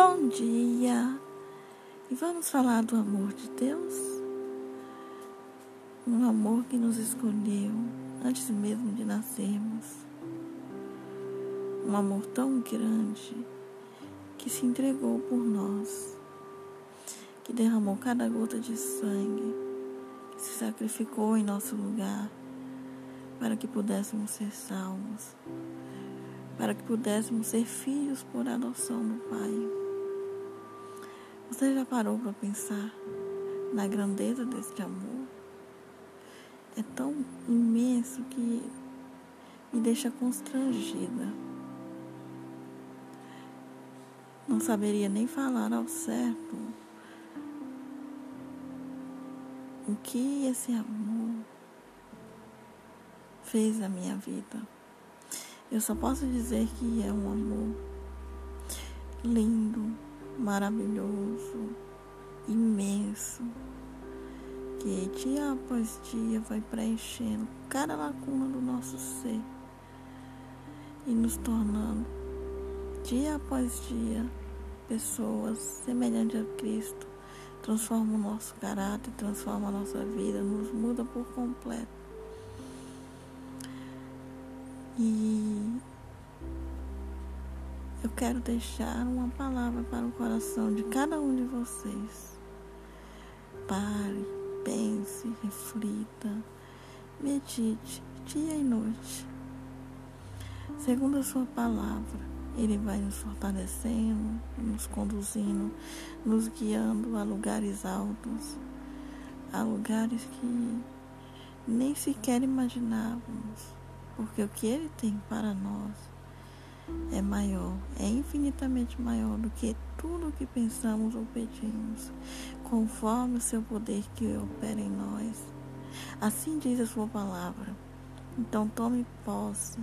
Bom dia! E vamos falar do amor de Deus? Um amor que nos escolheu antes mesmo de nascermos. Um amor tão grande que se entregou por nós, que derramou cada gota de sangue, que se sacrificou em nosso lugar para que pudéssemos ser salvos, para que pudéssemos ser filhos por adoção do Pai. Você já parou para pensar na grandeza deste amor? É tão imenso que me deixa constrangida. Não saberia nem falar ao certo o que esse amor fez na minha vida. Eu só posso dizer que é um amor lindo, maravilhoso, imenso, que dia após dia vai preenchendo cada lacuna do nosso ser e nos tornando, dia após dia, pessoas semelhantes a Cristo. Transforma o nosso caráter, transforma a nossa vida, nos muda por completo. E eu quero deixar uma palavra para o coração de cada um de vocês. Pare, pense, reflita, medite dia e noite. Segundo a sua palavra, ele vai nos fortalecendo, nos conduzindo, nos guiando a lugares altos, a lugares que nem sequer imaginávamos porque o que Ele tem para nós é maior, é infinitamente maior do que tudo o que pensamos ou pedimos, conforme o seu poder que opera em nós. Assim diz a sua palavra. Então tome posse,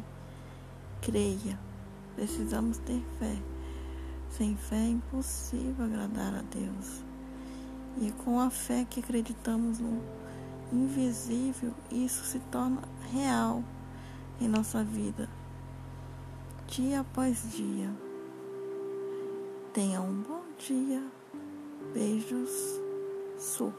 creia. Precisamos ter fé. Sem fé é impossível agradar a Deus. E com a fé que acreditamos no invisível, isso se torna real em nossa vida, dia após dia. Tenha um bom dia. Beijos, Su.